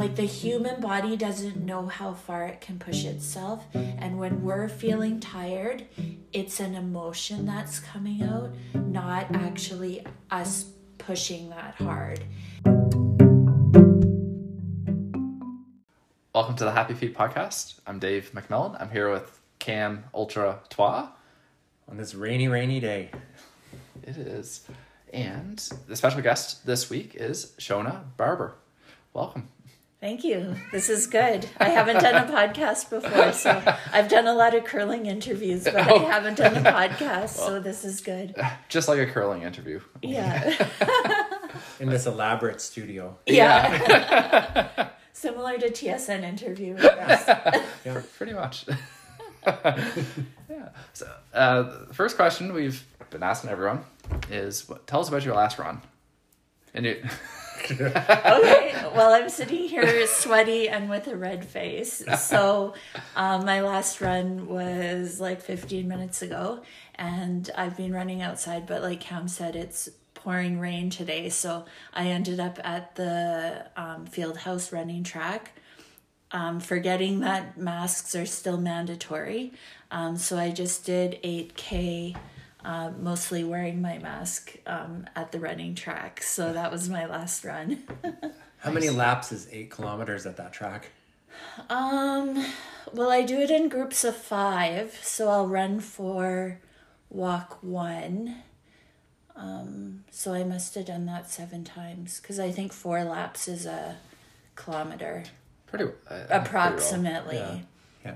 like the human body doesn't know how far it can push itself and when we're feeling tired it's an emotion that's coming out not actually us pushing that hard Welcome to the Happy Feet podcast. I'm Dave McMillan. I'm here with Cam Ultra Trois. on this rainy, rainy day. It is. And the special guest this week is Shona Barbour. Welcome. Thank you. This is good. I haven't done a podcast before, so I've done a lot of curling interviews, but I haven't done a podcast, so this is good. Just like a curling interview. Yeah. in this elaborate studio. Yeah. Similar to TSN interview. Yeah. Pretty much. yeah. So, uh, the first question we've been asking everyone is what, tell us about your last run. And you, Okay. Well, I'm sitting here sweaty and with a red face. So, um, my last run was like 15 minutes ago, and I've been running outside, but like Cam said, it's pouring rain today. So, I ended up at the um, field house running track. Um, forgetting that masks are still mandatory. Um, so I just did 8K, uh, mostly wearing my mask um, at the running track. So that was my last run. How many laps is eight kilometers at that track? Um, well, I do it in groups of five, so I'll run for walk one. Um, so I must have done that seven times because I think four laps is a kilometer pretty, uh, pretty well. approximately. Yeah.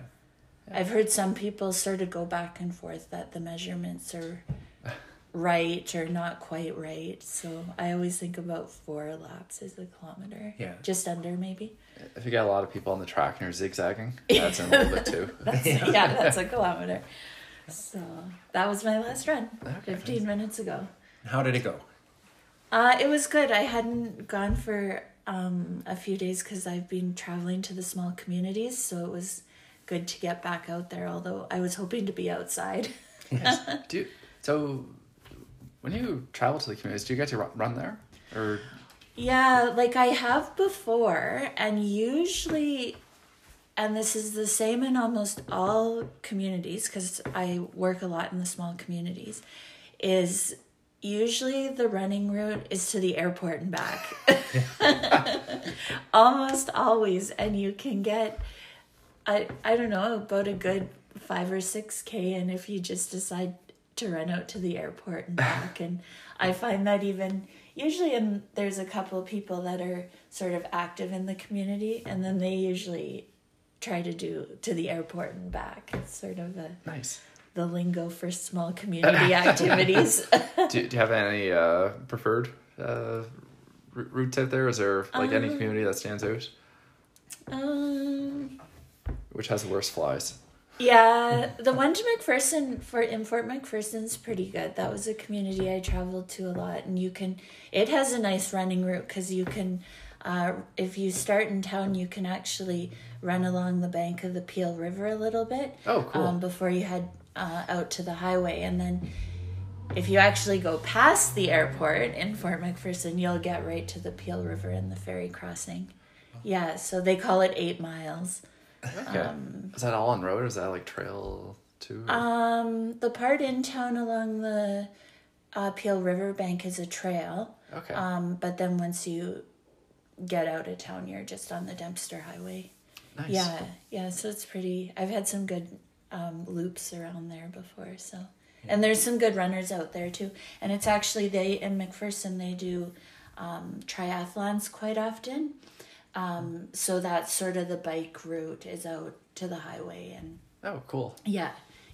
Yeah. I've heard some people sort of go back and forth that the measurements are right or not quite right. So I always think about four laps as a kilometer. Yeah. Just under maybe. If you get a lot of people on the track and you're zigzagging, that's in a little bit too. That's, yeah, that's a kilometer. So that was my last run, Okay. 15 minutes ago. How did it go? Uh, it was good. I hadn't gone for um, a few days because I've been traveling to the small communities, so it was good to get back out there. Although I was hoping to be outside. Do you, so when you travel to the communities, do you get to run there? Or Yeah, like I have before, and usually, and this is the same in almost all communities because I work a lot in the small communities, is usually the running route is to the airport and back. almost always, and you can get, I, I don't know, about a good five or six K, and if you just decide to run out to the airport and back and i find that even usually in, there's a couple of people that are sort of active in the community and then they usually try to do to the airport and back it's sort of a, nice. the lingo for small community activities Do, do you have any uh, preferred uh, routes out there? Is there like any Um, community that stands out? um Which has the worst flies? Yeah, the one to McPherson for in Fort McPherson's pretty good. That was a community I traveled to a lot, and you can. It has a nice running route because you can, uh, if you start in town, you can actually run along the bank of the Peel River a little bit. Oh, cool. Um, before you head uh, out to the highway, and then if you actually go past the airport in Fort McPherson, you'll get right to the Peel River and the ferry crossing. Yeah, so they call it eight miles. Okay. um, is that all on road or is that like trail too? Um, the part in town along the uh, Peel River bank is a trail. okay. Um, but then once you get out of town, you're just on the Dempster Highway. nice. Yeah, yeah. So it's pretty. I've had some good um, loops around there before. So, and there's some good runners out there too. And it's actually they in McPherson they do um, triathlons quite often. Um, so that's sort of the bike route is out to the highway and Oh, cool. yeah,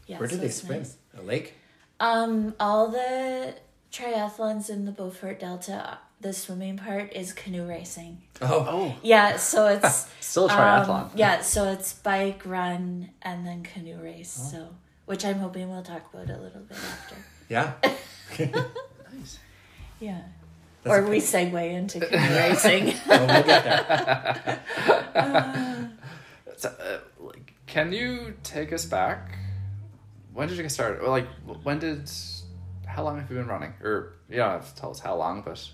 yeah. Where so they swim? nice. A lake? Um, all the triathlons in the Beaufort Delta, the swimming part is canoe racing. Oh, Oh, Yeah, so it's still a triathlon. um, yeah, so it's bike, run, and then canoe race. Oh. So, which I'm hoping we'll talk about a little bit after. yeah. Nice. Yeah. That's or a- we segue into canoe racing. Oh, we'll get there. So, uh, like, can you take us back? When did you get started? Or like, when did? How long have you been running? Or you don't have to tell us how long, but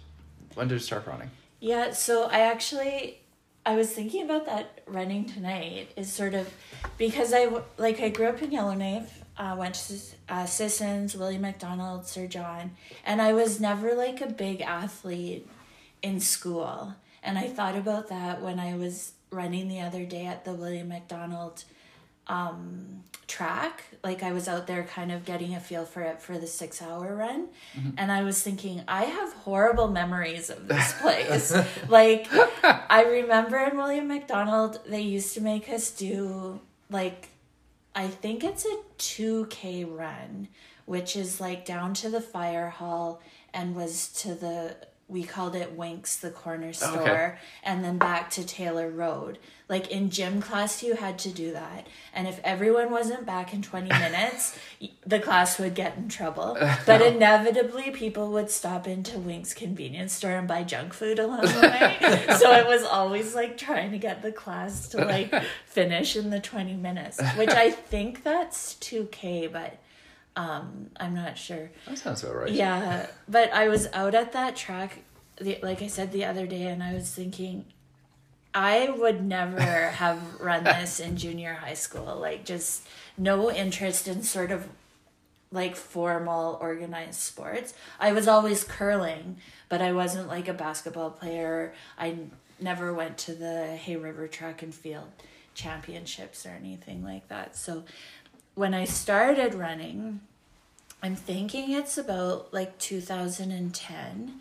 when did you start running? Yeah, so I actually I was thinking about that running tonight is sort of because I like I grew up in Yellowknife, uh, went to uh, Sissons, William McDonald, Sir John, and I was never like a big athlete in school. And I thought about that when I was running the other day at the William McDonald um, track. Like I was out there kind of getting a feel for it for the six hour run. And I was thinking, I have horrible memories of this place. like I remember in William McDonald, they used to make us do like, I think it's a 2K run, which is like down to the fire hall and was to the, we called it Winks, the corner oh, store, Okay. and then back to Taylor Road. Like in gym class, you had to do that. And if everyone wasn't back in 20 minutes, the class would get in trouble. But inevitably, people would stop into Winks convenience store and buy junk food along the way. so it was always like trying to get the class to like finish in the 20 minutes, which I think that's 2K, but um, I'm not sure. That sounds about right. Yeah, but I was out at that track, the, like I said the other day, and I was thinking, I would never have run this in junior high school. Like, just no interest in sort of like formal organized sports. I was always curling, but I wasn't like a basketball player. I never went to the Hay River Track and Field Championships or anything like that. So when I started running, I'm thinking it's about like 2010.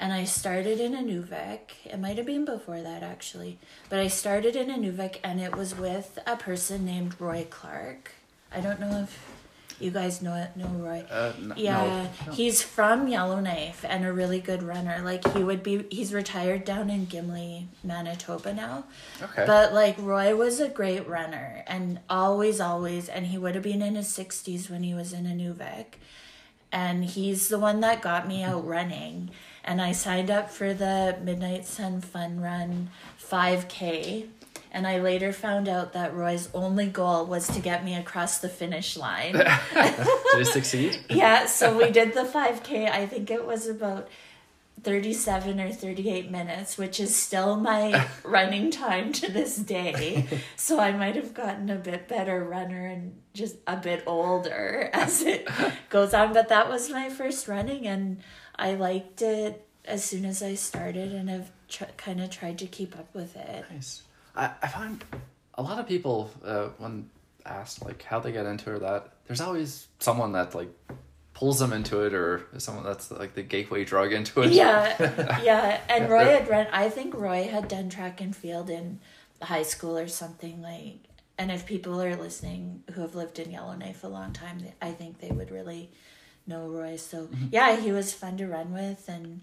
And I started in Inuvik. It might have been before that actually. But I started in Inuvik and it was with a person named Roy Clark. I don't know if you guys know know Roy. Uh, n- Yeah, no. he's from Yellowknife and a really good runner. Like he would be he's retired down in Gimli, Manitoba now. Okay. But like Roy was a great runner and always always and he would have been in his 60s when he was in Inuvik. And he's the one that got me out running and I signed up for the Midnight Sun Fun Run 5K. And I later found out that Roy's only goal was to get me across the finish line. Did it succeed? yeah, so we did the 5K. I think it was about 37 or 38 minutes, which is still my running time to this day. So I might have gotten a bit better runner and just a bit older as it goes on. But that was my first running, and I liked it as soon as I started, and I've tr- kind of tried to keep up with it. Nice. I, I find a lot of people uh, when asked like how they get into it or that there's always someone that like pulls them into it or someone that's like the gateway drug into it. Yeah, yeah. And Roy had run. I think Roy had done track and field in high school or something like. And if people are listening who have lived in Yellowknife a long time, I think they would really know Roy. So yeah, he was fun to run with, and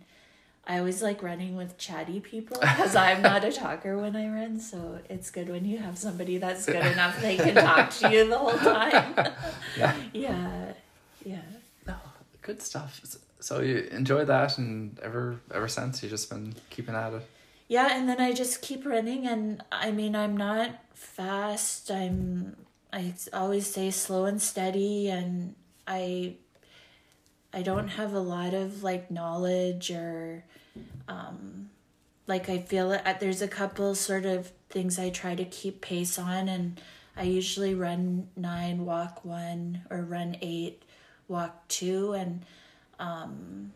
I always like running with chatty people because I'm not a talker when I run. So it's good when you have somebody that's good enough they can talk to you the whole time. Yeah. yeah, yeah. No, good stuff. So you enjoy that, and ever ever since you just been keeping at it. Yeah, and then I just keep running, and I mean, I'm not fast. I'm, I always say slow and steady, and I, I don't have a lot of like knowledge or, um, like I feel it. There's a couple sort of things I try to keep pace on, and I usually run nine, walk one, or run eight, walk two, and um,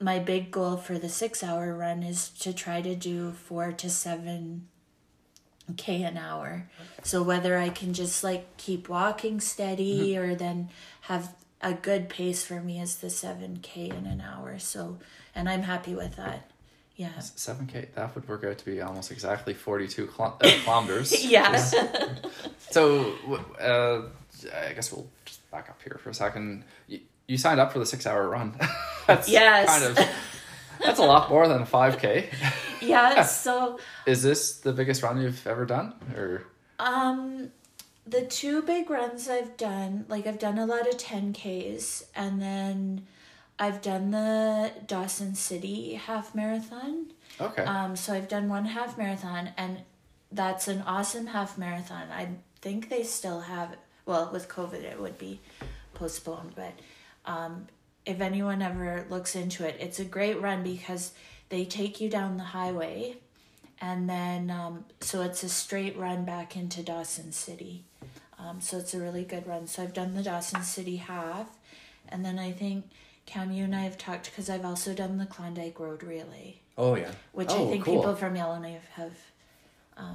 my big goal for the six hour run is to try to do four to seven k an hour so whether i can just like keep walking steady or then have a good pace for me is the 7k in an hour so and i'm happy with that yeah Seven k that would work out to be almost exactly forty two kilo- uh, kilometers. yeah So, uh, I guess we'll just back up here for a second. You, you signed up for the six hour run. that's Yes. kind of that's a lot more than a five k. yeah so Is this the biggest run you've ever done, or Um, the two big runs I've done, like I've done a lot of 10Ks, and then I've done the Dawson City half marathon. okay? Um, so I've done one half marathon, and that's an awesome half marathon. I think they still have, well, with COVID, it would be postponed, but um, if anyone ever looks into it, it's a great run because they take you down the highway and then um, so it's a straight run back into Dawson City. Um, so it's a really good run. So I've done the Dawson City half, and then I think Cam, you and I have talked because I've also done the Klondike Road Relay, Oh yeah, which Oh, I think cool. people from Yellowknife have.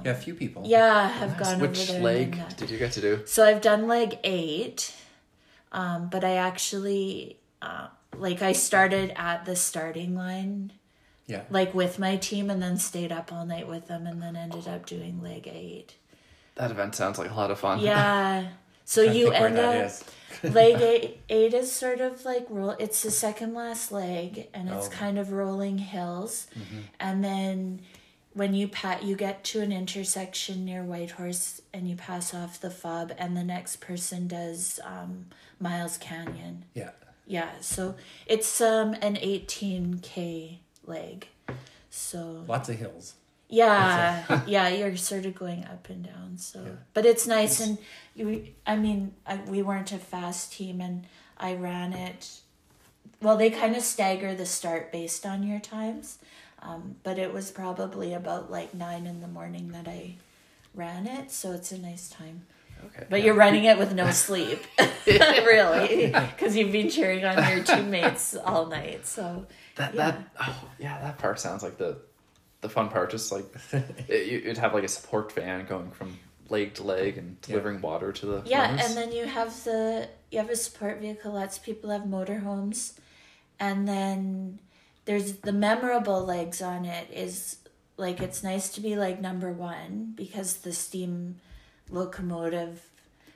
yeah. A few people. Yeah, have Nice. gone Which over there. leg and done that. did you get to do? So I've done leg eight, um, but I actually uh, like I started at the starting line, Yeah. like with my team, and then stayed up all night with them, and then ended up doing leg eight. That event sounds like a lot of fun. Yeah. So you end up leg eight, eight is sort of like roll. It's the second last leg, and it's Oh. Mm-hmm. kind of rolling hills, and then when you pat, you get to an intersection near Whitehorse, and you pass off the fob, and the next person does um, Miles Canyon. Yeah. Yeah, so it's um an eighteen k leg, so Lots of hills. yeah, yeah, you're sort of going up and down. So, but it's nice, and you. I mean, I, we weren't a fast team, and I ran it. Well, they kind of stagger the start based on your times, um, but it was probably about like nine in the morning that I ran it, so it's a nice time. Okay. But you're running it with no sleep, really, because you've been cheering on your teammates all night. So That Yeah. that oh yeah, that part sounds like the the fun part. Just like it, you- you'd have like a support van going from leg to leg and delivering water to the Yeah, runners. and then you have the you have a support vehicle. Lots of people have motorhomes, and then there's the memorable legs on it. Is like it's nice to be like number one because the steam locomotive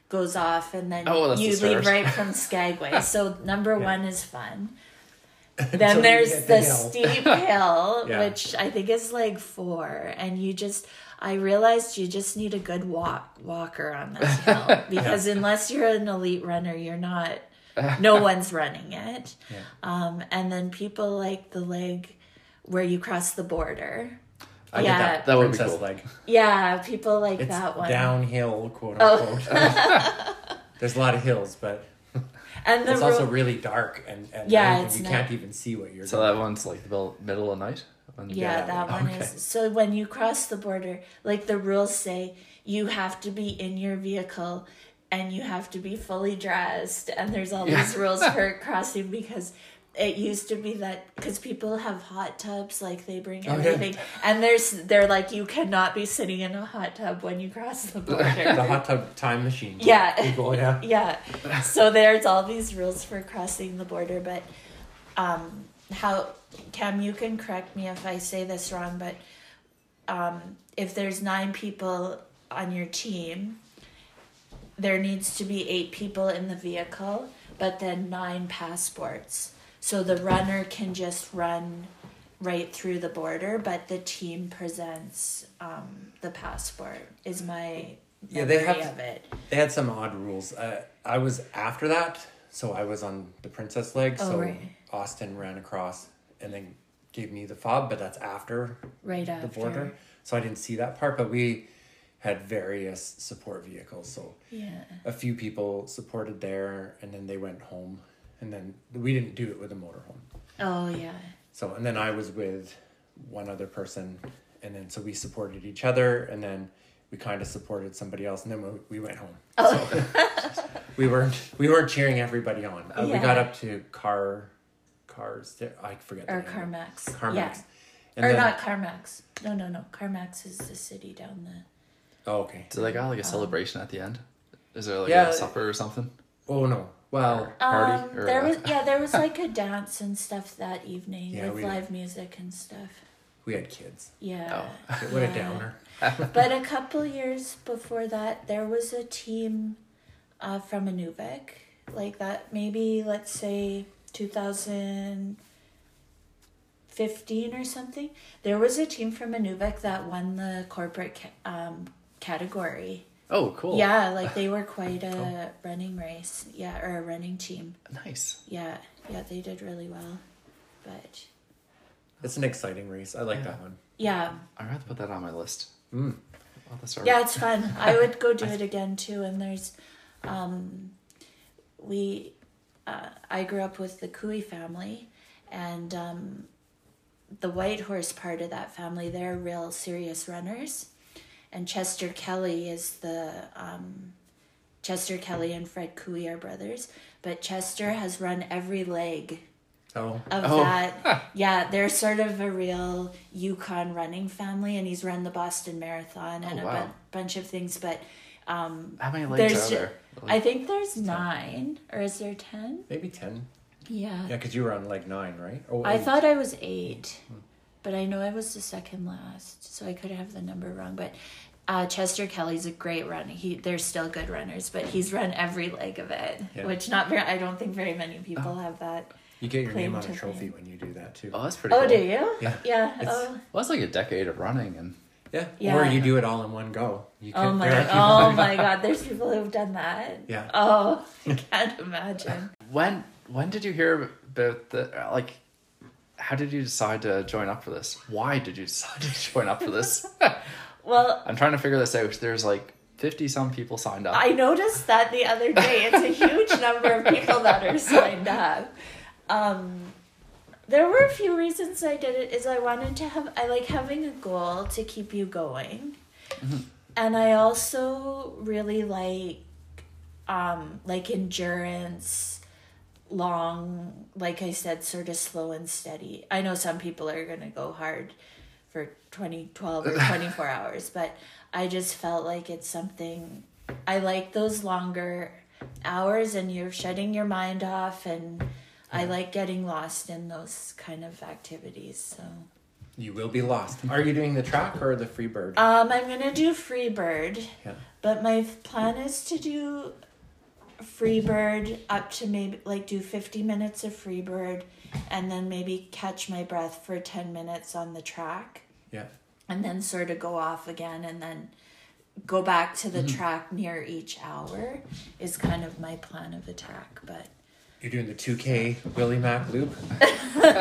goes off, and then Oh, you the leave right from Skagway. so number one is fun. Then there's hit the, steep hill, Yeah. which I think is like four, and you just. I realized you just need a good walk walker on this hill because unless you're an elite runner, you're not. No one's running it. Yeah. Um, and then people like the leg where you cross the border. I Yeah. that. That would be cool. leg. Yeah, people like It's that one. downhill, quote Oh. unquote. There's a lot of hills, but and the it's ro- also really dark and, and Yeah, and you not- can't even see what you're so doing. that one's like the middle, middle of night. When you Yeah, that one Okay. is. So when you cross the border, like the rules say, you have to be in your vehicle and you have to be fully dressed. And there's all Yeah. these rules for crossing because it used to be that because people have hot tubs, like they bring Oh, everything, and there's they're like you cannot be sitting in a hot tub when you cross the border. the hot tub time machine. Yeah. People, yeah. yeah so there's all these rules for crossing the border but um how cam you can correct me if i say this wrong but um if there's nine people on your team there needs to be eight people in the vehicle but then nine passports so the runner can just run right through the border but the team presents um the passport is my Yeah, they have- of it They had some odd rules. Uh, I was after that, so I was on the princess leg. Oh, so right. Austin ran across and then gave me the fob, but that's after right the border, so I didn't see that part. But we had various support vehicles, so Yeah. a few people supported there, and then they went home, and then we didn't do it with a motorhome. Oh yeah. So and then I was with one other person, and then so we supported each other, and then we kind of supported somebody else, and then we, we went home. So we weren't we weren't cheering everybody on. Uh, We got up to car, cars. I forget. the Or name. Carmacks. Carmacks. Yeah. And or then- not Carmacks. No, no, no. Carmacks is the city down the. Oh, okay. Do they got like a celebration at the end? Is there like Yeah. a supper or something? Oh no. Well, Party Um, or there was yeah, there was like a dance and stuff that evening Yeah, with we- live music and stuff. we had kids. Yeah. What a downer. but a couple years before that, there was a team uh, from Inuvik, like that. Maybe let's say two thousand fifteen or something. There was a team from Inuvik that won the corporate ca- um, category. Oh, cool. Yeah, like they were quite a running race. Yeah, or a running team. Nice. Yeah, yeah, they did really well. But It's an exciting race. I like Yeah. that one. yeah, I'm gonna have to put that on my list. Mm. I'll have to start. yeah, it's fun. I would go do it again too. And there's, um, we, uh, I grew up with the Cooey family, and um, the Whitehorse part of that family, they're real serious runners. And Chester Kelly is the um, Chester Kelly and Fred Cooey are brothers, but Chester has run every leg Oh, of Oh. that. Yeah, they're sort of a real Yukon running family, and he's run the Boston Marathon and Oh, a wow. bu- bunch of things. But um, How many legs there's, are there? I think there's nine, or is there ten? maybe ten. Yeah. Yeah, because you were on leg nine, right? Oh, I thought I was eight, but I know I was the second last, so I could have the number wrong. But uh, Chester Kelly's a great runner. He they're still good runners, but he's run every leg of it, Yeah. which not very. I don't think very many people have that. you get your name on a trophy fame. when you do that too. Oh, that's pretty Oh, cool. do you? Yeah. Yeah. It's- Oh. Well, it's like a decade of running, and Yeah. Yeah. Or you do it all in one go. You Oh could- my! there Oh my God! There's people who've done that. Yeah. Oh, I can't imagine. when when did you hear about the like? How did you decide to join up for this? Why did you decide to join up for this? Well, I'm trying to figure this out. There's like fifty some people signed up. I noticed that the other day. It's a huge number of people that are signed up. Um, there were a few reasons I did it. Is I wanted to have I like having a goal to keep you going, and I also really like um, like endurance, long. Like I said, sort of slow and steady. I know some people are gonna go hard for 20, 12 or 24 hours, but I just felt like it's something I like those longer hours and you're shutting your mind off and I like getting lost in those kind of activities. So You will be lost. Are you doing the track or the free bird? um I'm gonna do free bird. yeah. but my plan is to do free bird up to maybe like do 50 minutes of free bird and then maybe catch my breath for 10 minutes on the track. Yeah. and then sort of go off again and then go back to the mm-hmm. track near each hour is kind of my plan of attack but You're doing the 2K Willie Mac loop.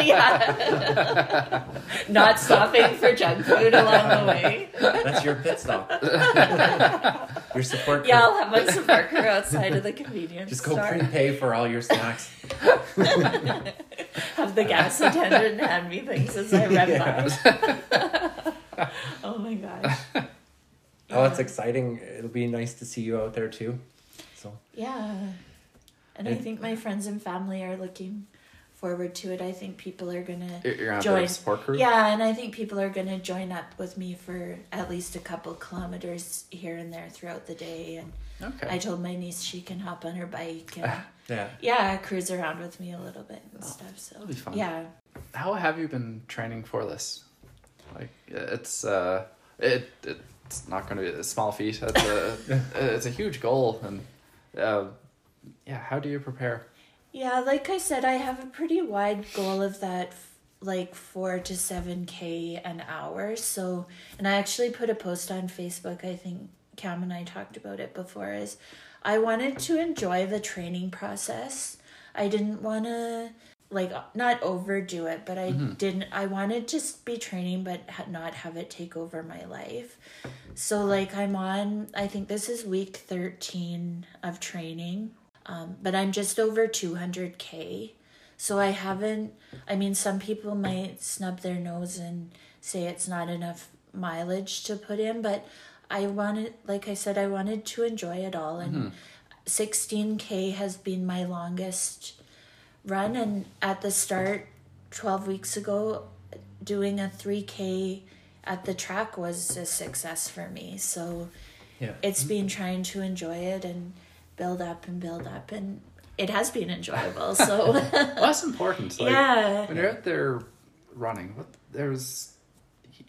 yeah not stopping for junk food along the way That's your pit stop. your support crew. yeah i'll have my support crew outside of the convenience Just go store prepay for all your snacks. have the gas attendant hand me things as i rev Yeah. by oh my gosh Oh, it's exciting. It'll be nice to see you out there too. So Yeah. And I think my friends and family are looking forward to it. I think people are going to You're gonna join. support crew. Yeah, and I think people are going to join up with me for at least a couple kilometers here and there throughout the day. And Okay. I told my niece she can hop on her bike and yeah. yeah, cruise around with me a little bit and stuff. So that'll be fun. yeah. How have you been training for this? Like it's uh, it it's not going to be a small feat. It's a it's a huge goal, and uh, yeah. How do you prepare? Yeah, like I said, I have a pretty wide goal of that, f- like four to seven k an hour. So, and I actually put a post on Facebook. I think Cam and I talked about it before. Is I wanted to enjoy the training process. I didn't want to like not overdo it, but I mm-hmm. didn't. I wanted to s- be training, but ha- not have it take over my life. So, like, I'm on. I think this is week thirteen of training um, but I'm just over 200k. So I haven't, I mean, some people might snub their nose and say it's not enough mileage to put in, but I wanted, like I said, I wanted to enjoy it all. And 16k has been my longest run. And at the start, 12 weeks ago, doing a 3k at the track was a success for me. So Yeah. it's been trying to enjoy it and build up and build up and it has been enjoyable so Well, that's important. Like, yeah When you're out there running, what there's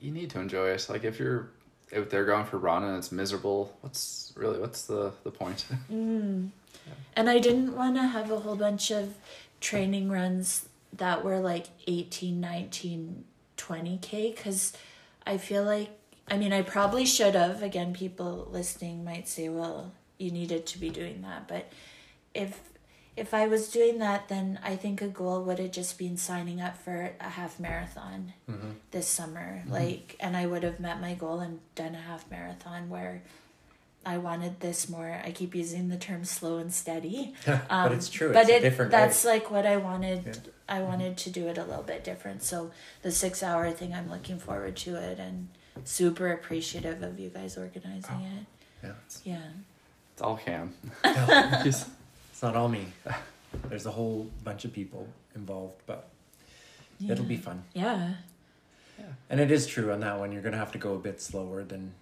you need to enjoy it. Like if you're out there going for run and it's miserable, what's really what's the the point? Mm. and i didn't want to have a whole bunch of training runs that were like 18 19 20k because i feel like i mean i probably should have again people listening might say well you needed to be doing that but if if i was doing that then i think a goal would have just been signing up for a half marathon mm-hmm. this summer mm-hmm. like and i would have met my goal and done a half marathon where I wanted this more. I keep using the term slow and steady. but it's um, true. Um, But it's it a different that's way. like what I wanted. Yeah. I mm-hmm. wanted to do it a little bit different. So the six hour thing, I'm looking forward to it and super appreciative of you guys organizing Oh. it. Yeah, Yeah. It's all Cam. it's not all me. There's a whole bunch of people involved, but it'll be Yeah. fun. Yeah. And it is true on that one. You're gonna have to go a bit slower than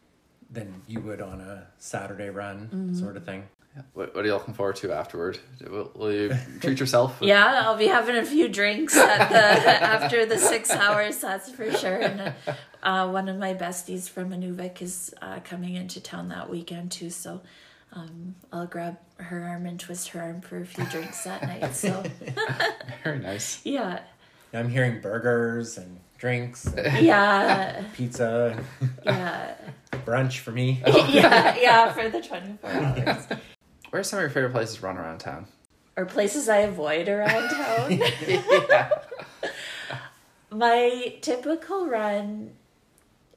than you would on a Saturday run Mm-hmm. sort of thing. Yeah. What, what are you looking forward to afterward? Will, will you treat yourself? with- Yeah, I'll be having a few drinks at the after the six hours. That's for sure. And uh, one of my besties from Inuvik is uh, coming into town that weekend too. So um, I'll grab her arm and twist her arm for a few drinks that night. So Very nice. yeah, I'm hearing burgers and drinks, and yeah, pizza, yeah, brunch for me. yeah, yeah. For the twenty four hours. Where are some of your favorite places to run around town? Or places I avoid around town. yeah. My typical run,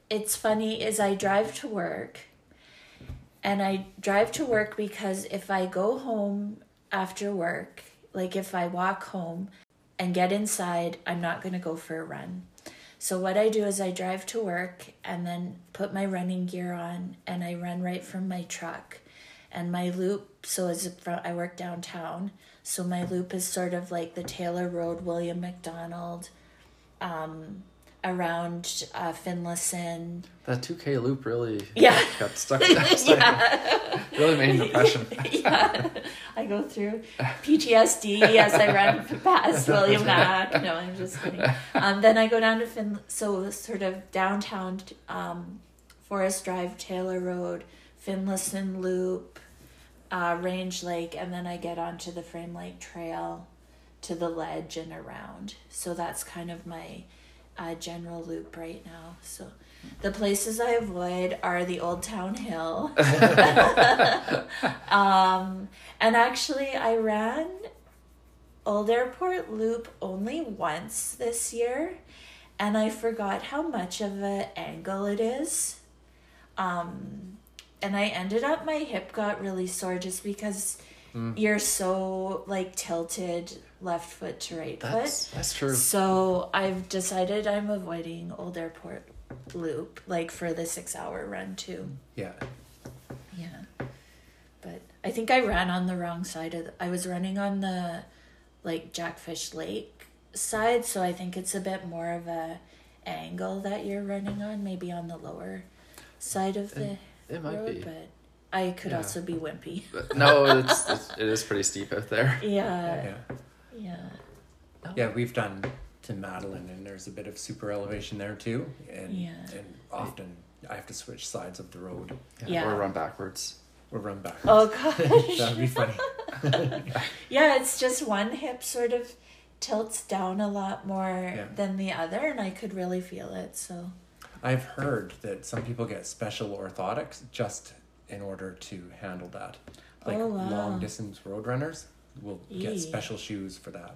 it's funny, is I drive to work. And I drive to work because if I go home after work, like if I walk home and get inside, I'm not going to go for a run. So what I do is I drive to work and then put my running gear on and I run right from my truck. And my loop, so from I work downtown, so my loop is sort of like the Taylor Road, William McDonald, um, around uh, Finlayson. That 2K loop really Yeah. got stuck. yeah. Really made an impression. yeah, I go through PTSD as I run past William Mack. No, I'm just kidding. Um, then I go down to Fin, so sort of downtown, um, Forest Drive, Taylor Road, Finlayson Loop, uh, Range Lake, and then I get onto the Frame Lake Trail to the ledge and around. So that's kind of my uh, general loop right now. So the places I avoid are the Old Town Hill. um, and actually, I ran Old Airport Loop only once this year, and I forgot how much of an angle it is. Um, and I ended up, my hip got really sore just because you're so like tilted left foot to right foot. That's that's true. So I've decided I'm avoiding Old Airport Loop, like for the six hour run too. Yeah. Yeah. But I think I ran on the wrong side of the, I was running on the like Jackfish Lake side, so I think it's a bit more of a angle that you're running on, maybe on the lower side of the It might road, be. but I could Yeah. also be wimpy. But no, it's, it's it is pretty steep out there. Yeah. Yeah. Yeah. Yeah, we've done to Madeline, and there's a bit of super elevation there too, and Yeah. and often I have to switch sides of the road Yeah. Or run backwards. or run backwards. Oh gosh. that would be funny. Yeah, it's just one hip sort of tilts down a lot more Yeah. than the other, and I could really feel it. So, I've heard that some people get special orthotics just in order to handle that. Like Oh, wow. long distance road runners will get special shoes for that.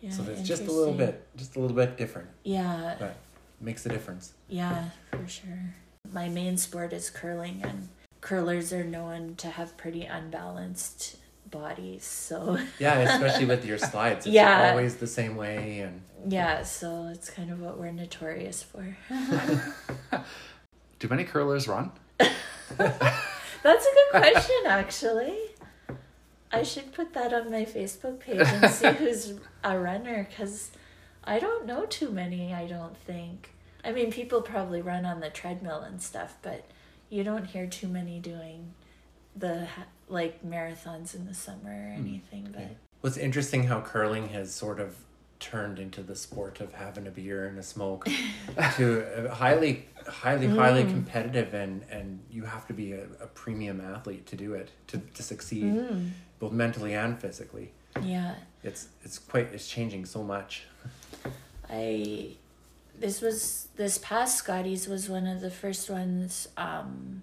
yeah, so it's just a little bit, just a little bit different, Yeah, but makes a difference. yeah, for sure. My main sport is curling, and curlers are known to have pretty unbalanced bodies. So, Yeah, especially with your slides. It's Yeah. always the same way, and yeah, so it's kind of what we're notorious for. Do many curlers run? That's a good question, actually. I should put that on my Facebook page and see who's a runner because I don't know too many, I don't think. I mean, people probably run on the treadmill and stuff, but you don't hear too many doing the like marathons in the summer or anything. But What's interesting how curling has sort of turned into the sport of having a beer and a smoke to highly highly highly Mm. competitive and and you have to be a, a premium athlete to do it to, to succeed Mm. Both mentally and physically yeah, it's it's quite it's changing so much I this was this past Scotties was one of the first ones um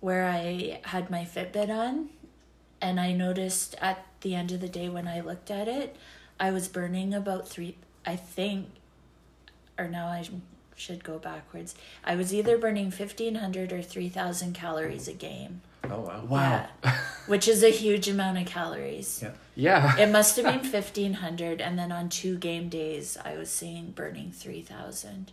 where I had my Fitbit on and I noticed at the end of the day when I looked at it I was burning about 3 I think or now I'm should go backwards. I was either burning 1500 or 3000 calories a game. Oh wow. Wow. Yeah. Which is a huge amount of calories. Yeah. Yeah. It must have been 1500 and then on two game days I was seeing burning 3000.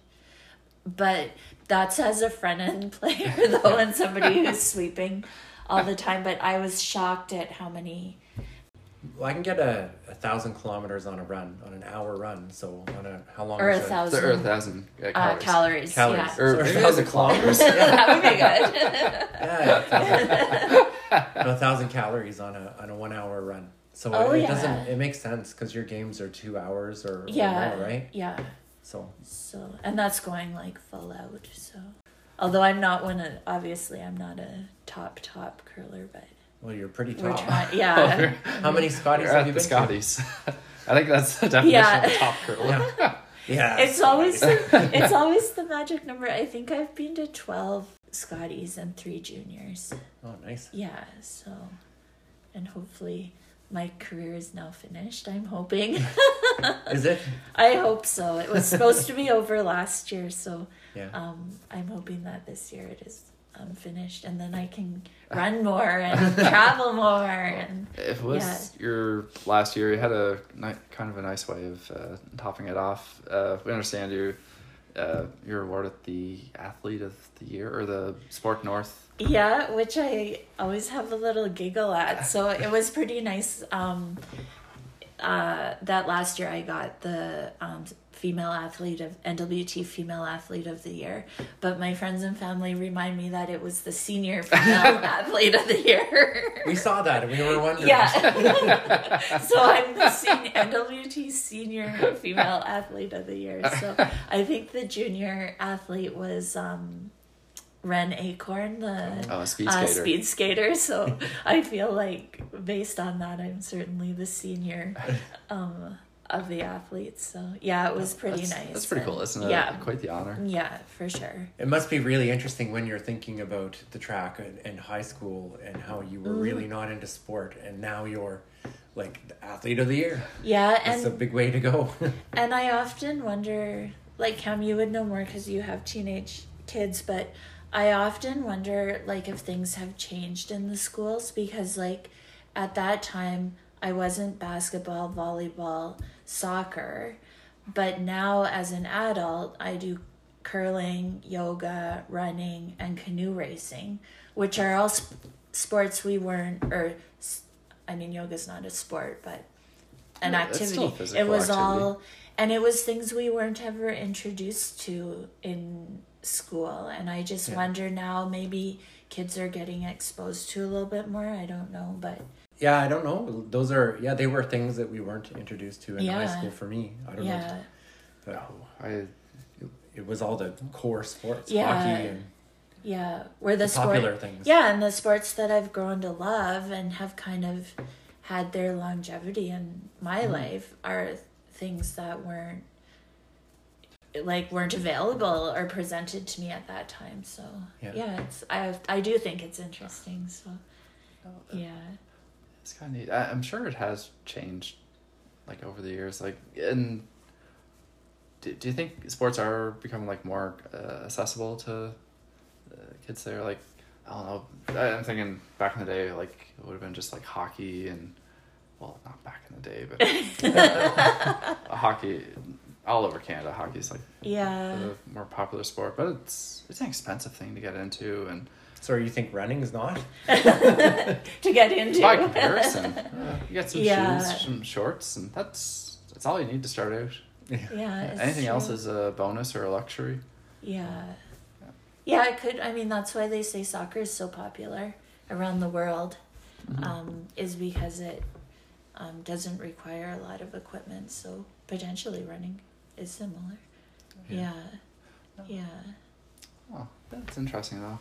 But that's as a front end player though and somebody who's sweeping all the time, but I was shocked at how many Well, I can get a, a thousand kilometers on a run, on an hour run. So on a how long? or a is it? thousand The Earth thousand uh, uh, calories. calories. Calories. Yeah. Or So a it is thousand a kilometer. kilometers. that would be good. Yeah, a thousand, a thousand calories on a on a one hour run. So Oh, it, it yeah. doesn't. It makes sense because your games are two hours or, or yeah. more, right? Yeah. So So, and that's going like full out. So, although I'm not one of, obviously, I'm not a top top curler, but well, you're pretty we're top. trying. Yeah, How many Scotties You're have you the been to? Scotties. I think that's the definition Yeah. of a top curler. Yeah. Yeah. it's always it's always the magic number. I think I've been to twelve Scotties and three juniors. Oh, nice. Yeah, so, and hopefully. My career is now finished. I'm hoping. Is it? I hope so. It was supposed to be over last year, so Yeah. um, I'm hoping that this year it is um, finished, and then I can run more and travel more. And If it was Yeah. your last year, you had a ni- kind of a nice way of uh, topping it off. Uh, we understand you. Uh, you're awarded the athlete of the year or the Sport North. yeah, which I always have a little giggle at. So it was pretty nice. Um, uh, that last year I got the um, female athlete of NWT female athlete of the year, but my friends and family remind me that it was the senior female athlete of the year. We saw that and we were wondering. Yeah. so I'm the senior, NWT senior female athlete of the year. So I think the junior athlete was um, Ren Acorn, the Oh, speed uh, skater. speed skater. So I feel like based on that, I'm certainly the senior um, of the athletes. So yeah, it was pretty that's, nice. That's pretty cool, isn't it? Yeah. Quite the honor. Yeah, for sure. It must be really interesting when you're thinking about the track in, in high school and how you were Mm-hmm. really not into sport and now you're like the athlete of the year. Yeah, That's and a big way to go. And I often wonder, like Cam, you would know more because you have teenage kids, but I often wonder, like, if things have changed in the schools because, like, at that time, I wasn't basketball, volleyball, soccer, but now as an adult, I do curling, yoga, running, and canoe racing, which are all sp- sports we weren't, or I mean, yoga's not a sport, but an still activity. It was activity. all, and it was things we weren't ever introduced to in school. And I just Yeah. wonder now, maybe kids are getting exposed to a little bit more. I don't know, but yeah, I don't know. Those are yeah, they were things that we weren't introduced to in high school for me. I don't yeah. know. But I it was all the core sports, Yeah. hockey and Yeah, where the, the sport, popular things. yeah, and the sports that I've grown to love and have kind of had their longevity in my Mm-hmm. life are things that weren't like weren't available or presented to me at that time. So Yeah. yeah, it's I I do think it's interesting. So yeah, It's kind of neat. I, I'm sure it has changed, like over the years. Like, and do, do you think sports are becoming like more uh, accessible to uh, kids there? Like, I don't know. I, I'm thinking back in the day, like it would have been just like hockey and, well, not back in the day, but hockey all over Canada. Hockey's like yeah, the more popular sport, but it's it's an expensive thing to get into and. So you think running is not? to get into. by comparison, uh, you get some Yeah. shoes, some shorts, and that's that's all you need to start out. yeah, it's Anything else is a bonus or a luxury. Yeah. Yeah, it could. I mean, that's why they say soccer is so popular around the world, Mm-hmm. um, is because it um, doesn't require a lot of equipment. So potentially running is similar. Yeah. Yeah. Oh, that's interesting though.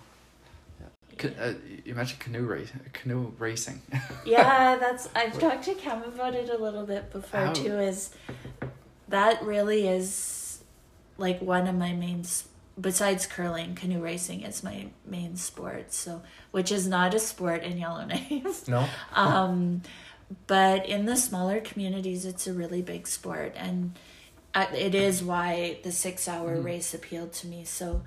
Yeah. Ca- uh, you mentioned canoe race, canoe racing. Yeah, that's. I've talked to Cam about it a little bit before How- too. Is that really is like one of my main besides curling, canoe racing is my main sport. So, which is not a sport in Yellowknife. No. um, but in the smaller communities, it's a really big sport, and it is why the six hour Mm-hmm. race appealed to me. So,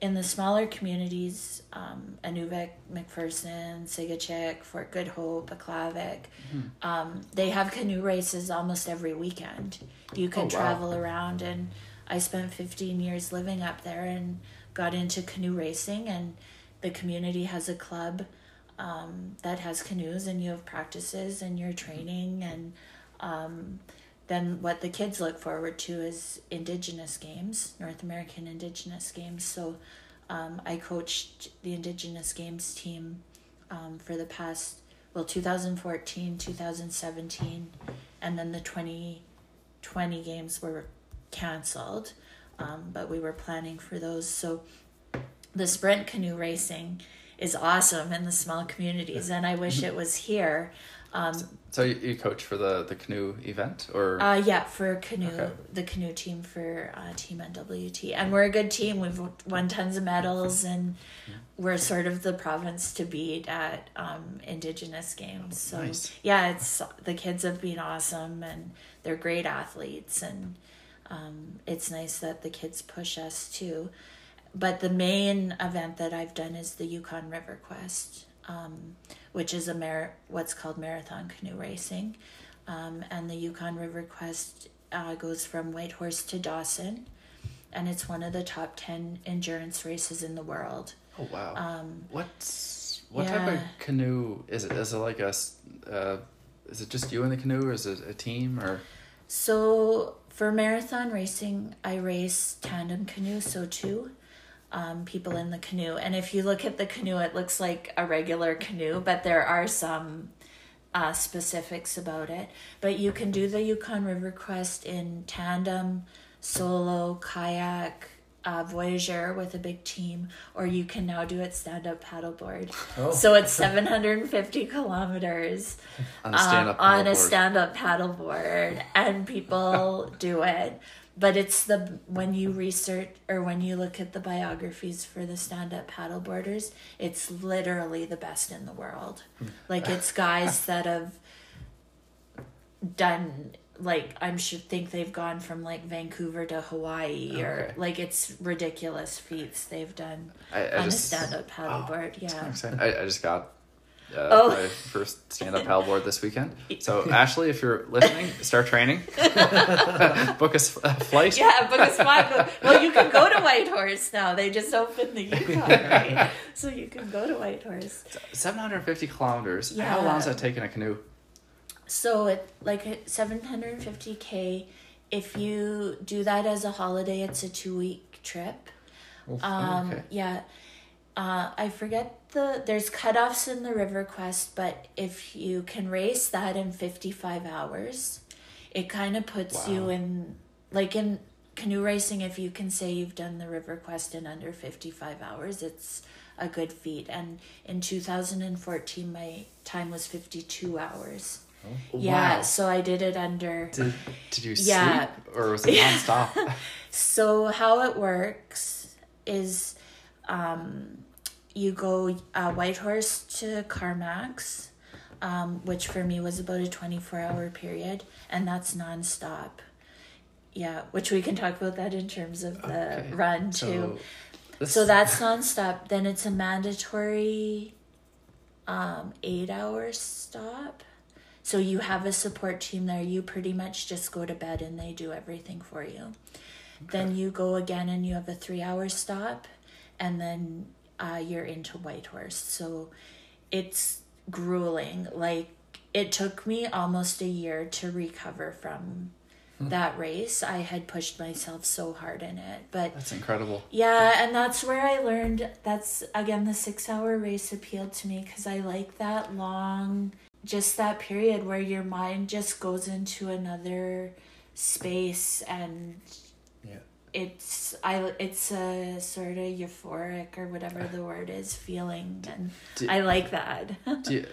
in the smaller communities, um, Inuvik, McPherson, Tsiigehtchic, Fort Good Hope, Aklavik, Mm-hmm. um, they have canoe races almost every weekend. You can Oh, wow. travel around, and I spent 15 years living up there and got into canoe racing. And the community has a club um, that has canoes, and you have practices and you're training. And um, then what the kids look forward to is Indigenous games, North American Indigenous games. So um, I coached the Indigenous games team um, for the past, well, 2014, 2017, and then the 2020 games were canceled, um, but we were planning for those. So the sprint canoe racing is awesome in the small communities, and I wish it was here. Um, So you, you coach for the the canoe event or uh, yeah, for canoe, Okay. the canoe team for uh, Team NWT, and we're a good team. We've won tons of medals, and we're sort of the province to beat at um, Indigenous games. So Nice. yeah, it's the kids have been awesome, and they're great athletes, and um, it's nice that the kids push us too. But the main event that I've done is the Yukon River Quest, um, which is a mar- what's called marathon canoe racing, um, and the Yukon River Quest uh, goes from Whitehorse to Dawson, and it's one of the top ten endurance races in the world. oh wow. Um, what's what type of canoe is it is it like a, uh, is it just you in the canoe or is it a team or? So for marathon racing, I race tandem canoe, so two um, people in the canoe. And if you look at the canoe, it looks like a regular canoe, but there are some uh, specifics about it. But you can do the Yukon River Quest in tandem, solo, kayak, uh, Voyageur with a big team, or you can now do it stand up paddleboard. Oh. So it's 750 kilometers on a stand up um, on a stand up paddleboard and people do it but it's the when you research or when you look at the biographies for the stand up paddleboarders it's literally the best in the world. Like it's guys that have done like I'm sure think they've gone from like Vancouver to Hawaii or like it's ridiculous feats they've done I, I on just a stand up oh, paddleboard yeah. I'm. I, I just got uh, Oh. my first stand up paddleboard this weekend. So Ashley, if you're listening, start training. Book a, s- a flight. Yeah, book a spot. Well, you can go to Whitehorse now. They just opened the Yukon, right? So you can go to Whitehorse. 750 kilometers. Yeah. How long does that take in a canoe? So it like seven hundred fifty k. If you do that as a holiday, it's a two week trip. Um, okay. Yeah, uh, I forget the there's cutoffs in the River Quest, but if you can race that in fifty five hours, it kind of puts you in like in canoe racing. If you can say you've done the River Quest in under fifty five hours, it's a good feat. And in two thousand and fourteen, my time was fifty two hours. Yeah, Wow. so I did it under. Did, did you Yeah. sleep or was it nonstop? So how it works is um, you go uh, Whitehorse to Carmacks, um, which for me was about a 24 hour period, and that's nonstop. Yeah, which we can talk about that in terms of the Okay. run too. this, So that's nonstop. Then it's a mandatory um, eight hour stop. So you have a support team there. You pretty much just go to bed and they do everything for you. Then you go again and you have a three hour stop, and then uh, you're into Whitehorse. So it's grueling. Like it took me almost a year to recover from that race. I had pushed myself so hard in it, but That's incredible. yeah, and that's where I learned that's again the six hour race appealed to me because I like that long, just that period where your mind just goes into another space and. It's I it's a sort of euphoric or whatever the word is feeling and Do- I like that. Do you,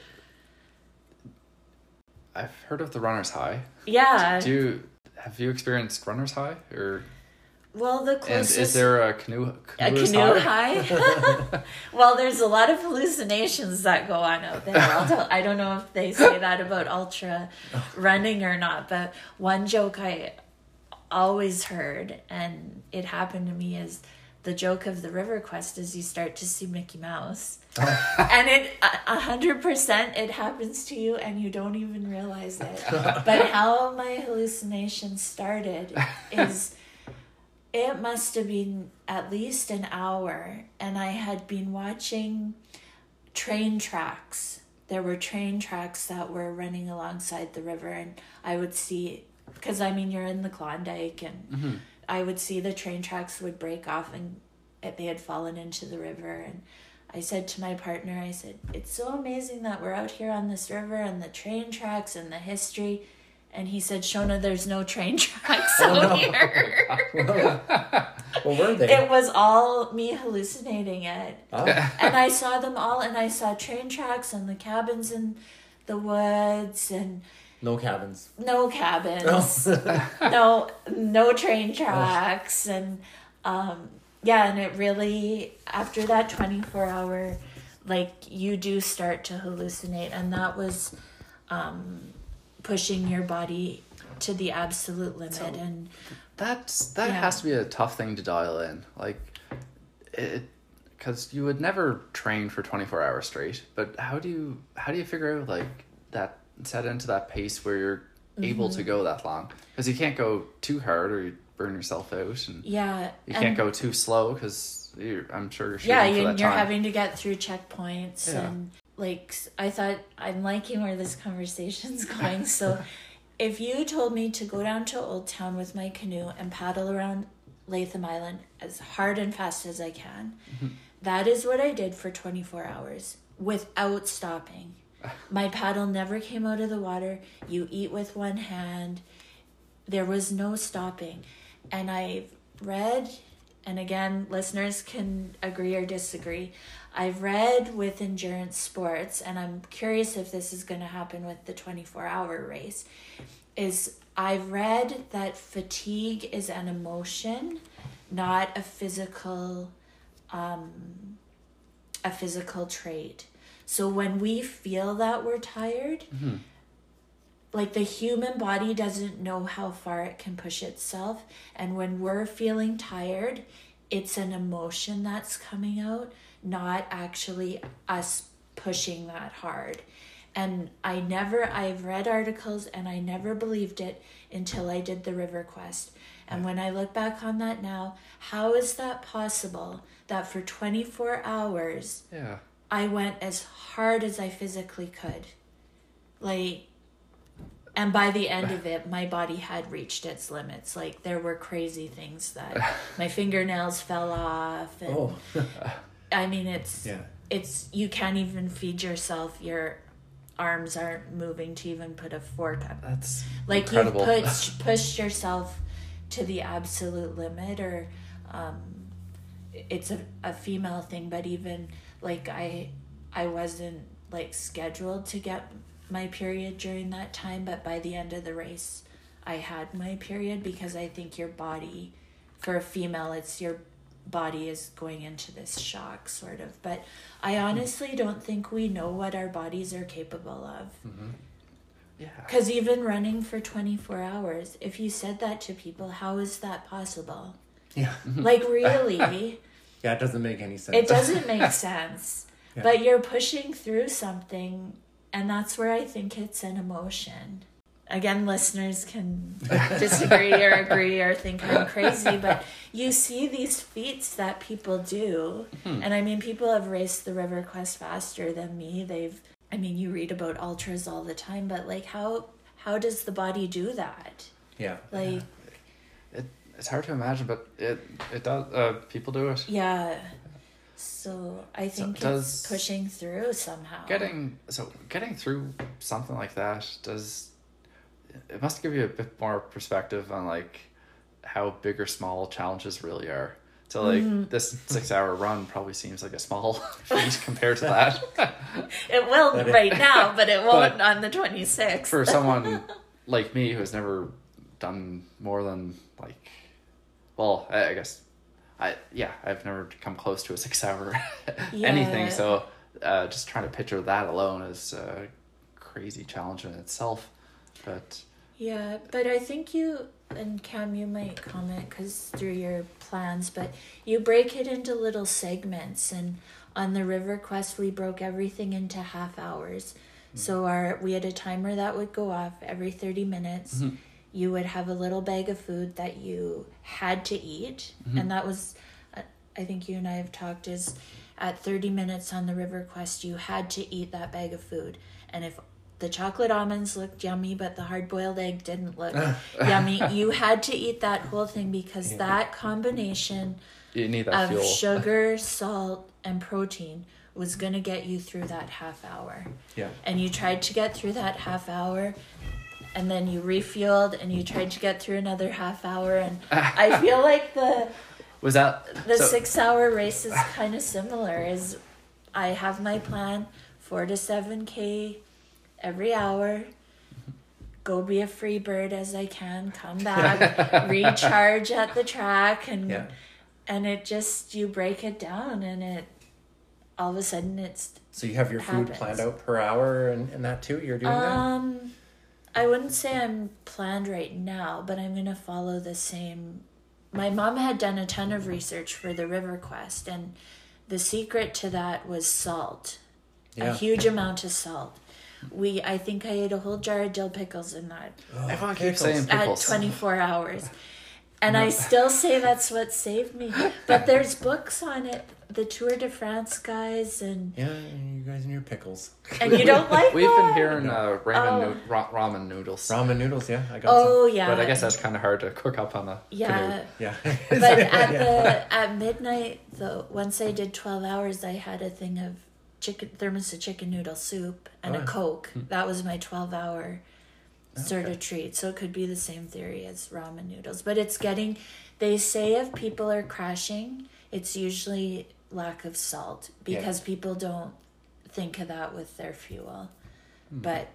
I've heard of the runner's high. yeah. Do you have you experienced runner's high or well, the and closest is there a canoe a canoe high? high. well, there's a lot of hallucinations that go on out there. I'll tell, I don't know if they say that about ultra running or not, but one joke I always heard, and it happened to me is the joke of the River Quest is you start to see Mickey Mouse. and it a a hundred percent it happens to you and you don't even realize it. but how my hallucination started is it must have been at least an hour and I had been watching train tracks. There were train tracks that were running alongside the river and I would see because I mean you're in the Klondike and mm-hmm. I would see the train tracks would break off and it, they had fallen into the river and I said to my partner, I said, It's so amazing that we're out here on this river and the train tracks and the history. And he said, Shona, there's no train tracks oh, out no. here. Well, were they? it was all me hallucinating it. Oh. And I saw them all, and I saw train tracks and the cabins in the woods and no cabins. no cabins Oh. no no train tracks and um yeah and it really after that 24 hour like you do start to hallucinate and that was um pushing your body to the absolute limit and That's that Yeah. has to be a tough thing to dial in. Like it because you would never train for 24 hours straight but how do you how do you figure out like that set into that pace where you're able Mm-hmm. to go that long because you can't go too hard or you burn yourself out and yeah you and- can't go too slow because i'm sure you're yeah for you, time. having to get through checkpoints Yeah. and like i thought i'm liking where this conversation's going so if you told me to go down to old town with my canoe and paddle around latham island as hard and fast as i can that is what i did for 24 hours without stopping my paddle never came out of the water you eat with one hand there was no stopping. And I've read, and again, listeners can agree or disagree. I've read with endurance sports, and I'm curious if this is going to happen with the 24 hour race. Is I've read that fatigue is an emotion, not a physical, um, a physical trait. So when we feel that we're tired, mm-hmm. like the human body doesn't know how far it can push itself. And when we're feeling tired it's an emotion that's coming out not actually us pushing that hard. And i never i've read articles and i never believed it until i did the river quest. And when i look back on that now how is that possible that for 24 hours yeah I went as hard as I physically could. Like, and by the end of it, my body had reached its limits. Like, there were crazy things that my fingernails fell off. And Oh. I mean, it's, yeah. it's, you can't even feed yourself. Your arms aren't moving to even put a fork up. that's Like, incredible you've pushed, pushed yourself to the absolute limit, or, um, it's a, a female thing but even like i i wasn't like scheduled to get my period during that time but by the end of the race i had my period because i think your body for a female it's your body is going into this shock sort of. But i hmm. honestly don't think we know what our bodies are capable of. Mm-hmm. Yeah. Because even running for 24 hours if you said that to people how is that possible? Yeah. like really Yeah, it doesn't make any sense. it doesn't make sense Yeah. but you're pushing through something and that's where i think it's an emotion again listeners can disagree or agree or think i'm crazy but you see these feats that people do hmm. and i mean people have raced the river quest faster than me they've i mean you read about ultras all the time but like how how does the body do that Yeah. like it, it's hard to imagine but it it does uh people do it. Yeah. So i think it's does- pushing through somehow. Getting so getting through something like that does it must give you a bit more perspective on like how big or small challenges really are. So like Mm-hmm. this six hour run probably seems like a small feat compared to that. It will right now, but it won't But on the 26th. for someone like me who has never done more than like well i, I guess i yeah i've never come close to a six hour anything so uh, just trying to picture that alone is a crazy challenge in itself but yeah, but I think you and Cam, you might comment because through your plans, but you break it into little segments. And on the River Quest, we broke everything into half hours. So our we had a timer that would go off every thirty minutes. You would have a little bag of food that you had to eat, and that was, uh, I think you and I have talked is, at thirty minutes on the River Quest, you had to eat that bag of food, and if the chocolate almonds looked yummy, but the hard boiled egg didn't look yummy. You had to eat that whole thing because Yeah. that combination that of fuel. sugar, salt, and protein was going to get you through that half hour. Yeah. And you tried to get through that half hour, and then you refueled and you tried to get through another half hour. And I feel like the Was that the so- six hour race is kind of similar is i have my plan four to seven k every hour go be a free bird as i can come back recharge at the track and Yeah. and it just you break it down and it all of a sudden it's So you have your food planned out per hour and, and that too? You're doing that? Um, i wouldn't say i'm planned right now but i'm gonna follow the same my mom had done a ton of research for the river quest and the secret to that was salt yeah. a huge amount of salt we i think i ate a whole jar of dill pickles in that Everyone pickles. keeps saying pickles. at 24 hours and i still say that's what saved me but there's books on it the tour de france guys and Yeah, and you guys and your pickles. and you don't like We've that? been hearing uh, ramen, Oh. noo- ra- ramen noodles, Ramen noodles, yeah, I got oh yeah but I guess that's kind of hard to cook up on a yeah canoe. some. Yeah. but at the at midnight though once i did 12 hours i had a thing of chicken thermos of chicken noodle soup and Oh, a yeah. coke that was my 12 hour sort Okay. of treat. So it could be the same theory as ramen noodles but it's getting they say if people are crashing it's usually lack of salt Yeah. because people don't think of that with their fuel. But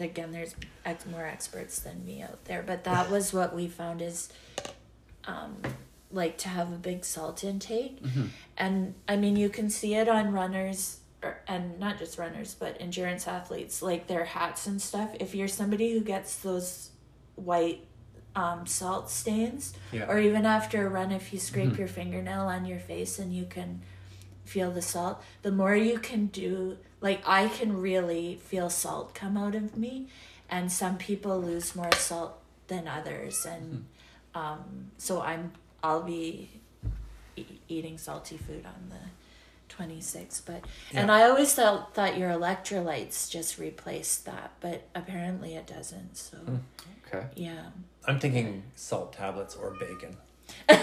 again there's ex- more experts than me out there but that was what we found is um, like to have a big salt intake. And i mean you can see it on runners and not just runners but endurance athletes like their hats and stuff. If you're somebody who gets those white um, salt stains Yeah. or even after a run if you scrape your fingernail on your face and you can feel the salt the more you can do like i can really feel salt come out of me and some people lose more salt than others and um, so i'm i'll be e- eating salty food on the 26th but and i always thought thought your electrolytes just replaced that but apparently it doesn't so hmm. Okay. yeah I'm thinking salt tablets or bacon. we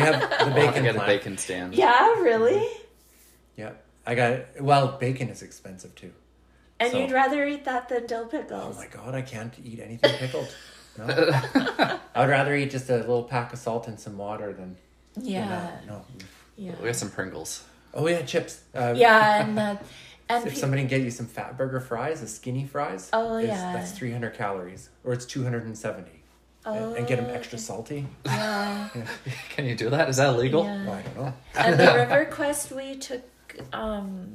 have the We'll have to bacon get a bacon stand. yeah really mm-hmm. Yeah. I got it. Well, bacon is expensive too. and So- you'd rather eat that than dill pickles Oh my god, I can't eat anything pickled. No. I would rather eat just a little pack of salt and some water than, than yeah that. No. yeah We have some Pringles. Oh yeah, chips. Uh, yeah and uh, and If pe- somebody can get you some Fatburger fries, the skinny fries. Oh, is- yeah. That's 300 calories, or it's 270. oh, and, and get them extra salty. yeah Can you do that? Is that legal? Yeah. Well, I don't know. At the River Quest, we took, um,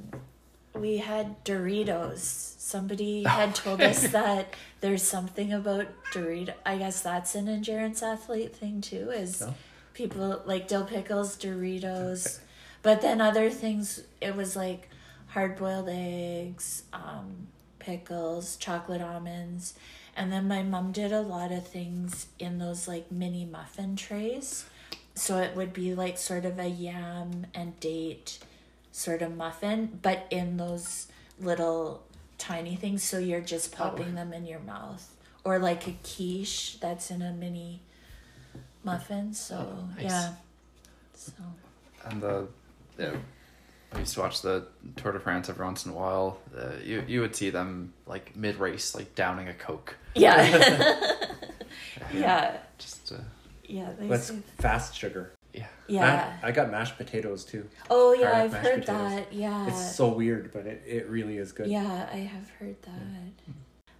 we had Doritos. Somebody had told us that there's something about Dorito. I guess that's an endurance athlete thing too. Is No. people like dill pickles, Doritos, but then other things. It was like hard boiled eggs, um, pickles, chocolate almonds. And then my mom did a lot of things in those like mini muffin trays. So it would be like sort of a yam and date sort of muffin, but in those little tiny things. So you're just popping them in your mouth. Or like a quiche that's in a mini muffin. So Oh, nice. yeah. So And the yeah, I used to watch the Tour de France every once in a while. Uh, you you would see them like mid race, like downing a Coke. yeah. yeah. Just uh, Yeah. They That's say- fast sugar. yeah. yeah. Ma- I got mashed potatoes too. Oh yeah, I've heard potatoes. that. Yeah. It's so weird, but it, it really is good. Yeah, I have heard that.